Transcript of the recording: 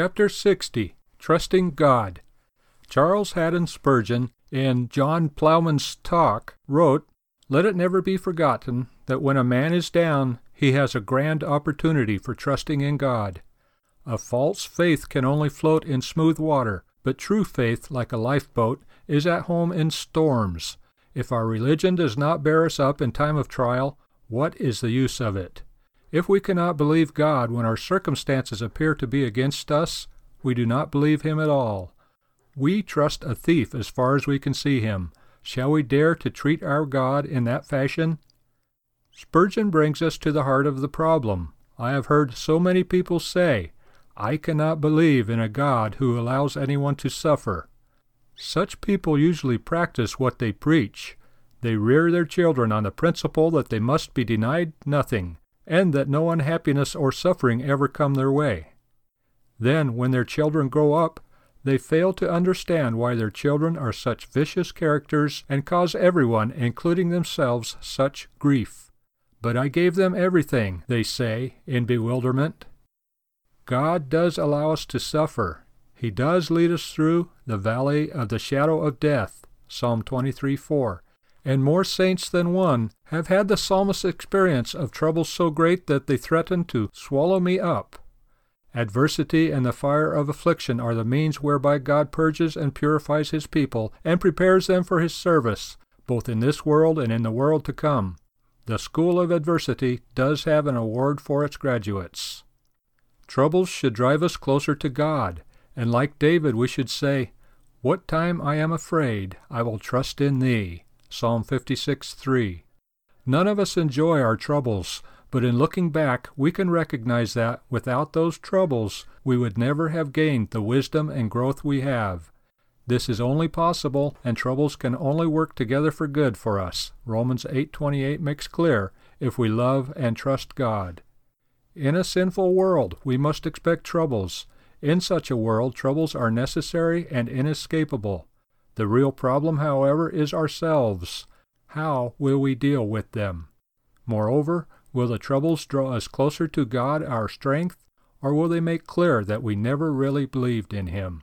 Chapter 60 Trusting God. Charles Haddon Spurgeon, in John Ploughman's Talk, wrote, Let it never be forgotten that when a man is down, he has a grand opportunity for trusting in God. A false faith can only float in smooth water, but true faith, like a lifeboat, is at home in storms. If our religion does not bear us up in time of trial, what is the use of it? If we cannot believe God when our circumstances appear to be against us, we do not believe Him at all. We trust a thief as far as we can see him. Shall we dare to treat our God in that fashion? Spurgeon brings us to the heart of the problem. I have heard so many people say, I cannot believe in a God who allows anyone to suffer. Such people usually practice what they preach. They rear their children on the principle that they must be denied nothing, and that no unhappiness or suffering ever come their way. Then, when their children grow up, they fail to understand why their children are such vicious characters and cause everyone, including themselves, such grief. But I gave them everything, they say, in bewilderment. God does allow us to suffer. He does lead us through the valley of the shadow of death, Psalm 23 4. And more saints than one have had the psalmist's experience of troubles so great that they threaten to swallow me up. Adversity and the fire of affliction are the means whereby God purges and purifies his people and prepares them for his service, both in this world and in the world to come. The School of Adversity does have an award for its graduates. Troubles should drive us closer to God, and like David we should say, What time I am afraid, I will trust in thee. Psalm 56 3. None of us enjoy our troubles, but in looking back, we can recognize that without those troubles, we would never have gained the wisdom and growth we have. This is only possible, and troubles can only work together for good for us. Romans 8:28 makes clear if we love and trust God. In a sinful world, we must expect troubles. In such a world, troubles are necessary and inescapable. The real problem, however, is ourselves. How will we deal with them? Moreover, Will the troubles draw us closer to God, our strength, or will they make clear that we never really believed in Him?